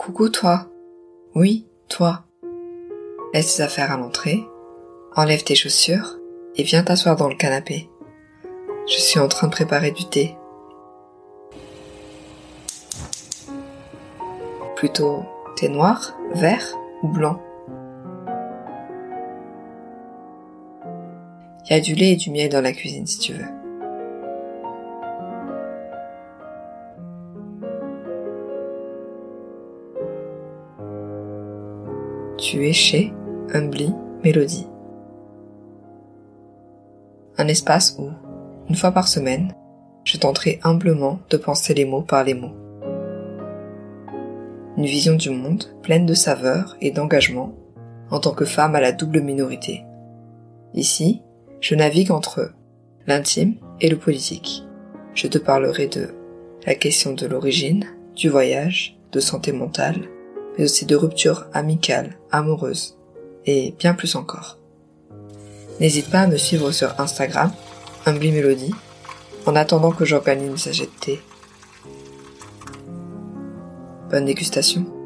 Coucou toi. Oui, toi. Laisse tes affaires à l'entrée, enlève tes chaussures et viens t'asseoir dans le canapé. Je suis en train de préparer du thé. Plutôt thé noir, vert ou blanc Il y a du lait et du miel dans la cuisine si tu veux. Tu es chez Humbly Mélodie. Un espace où, une fois par semaine, je tenterai humblement de penser les mots par les mots. Une vision du monde pleine de saveur et d'engagement en tant que femme à la double minorité. Ici, je navigue entre l'intime et le politique. Je te parlerai de la question de l'origine, du voyage, de santé mentale, mais aussi de rupture amicale, amoureuse, et bien plus encore. N'hésite pas à me suivre sur Instagram, Humbly en attendant que j'organise sa thé. Bonne dégustation.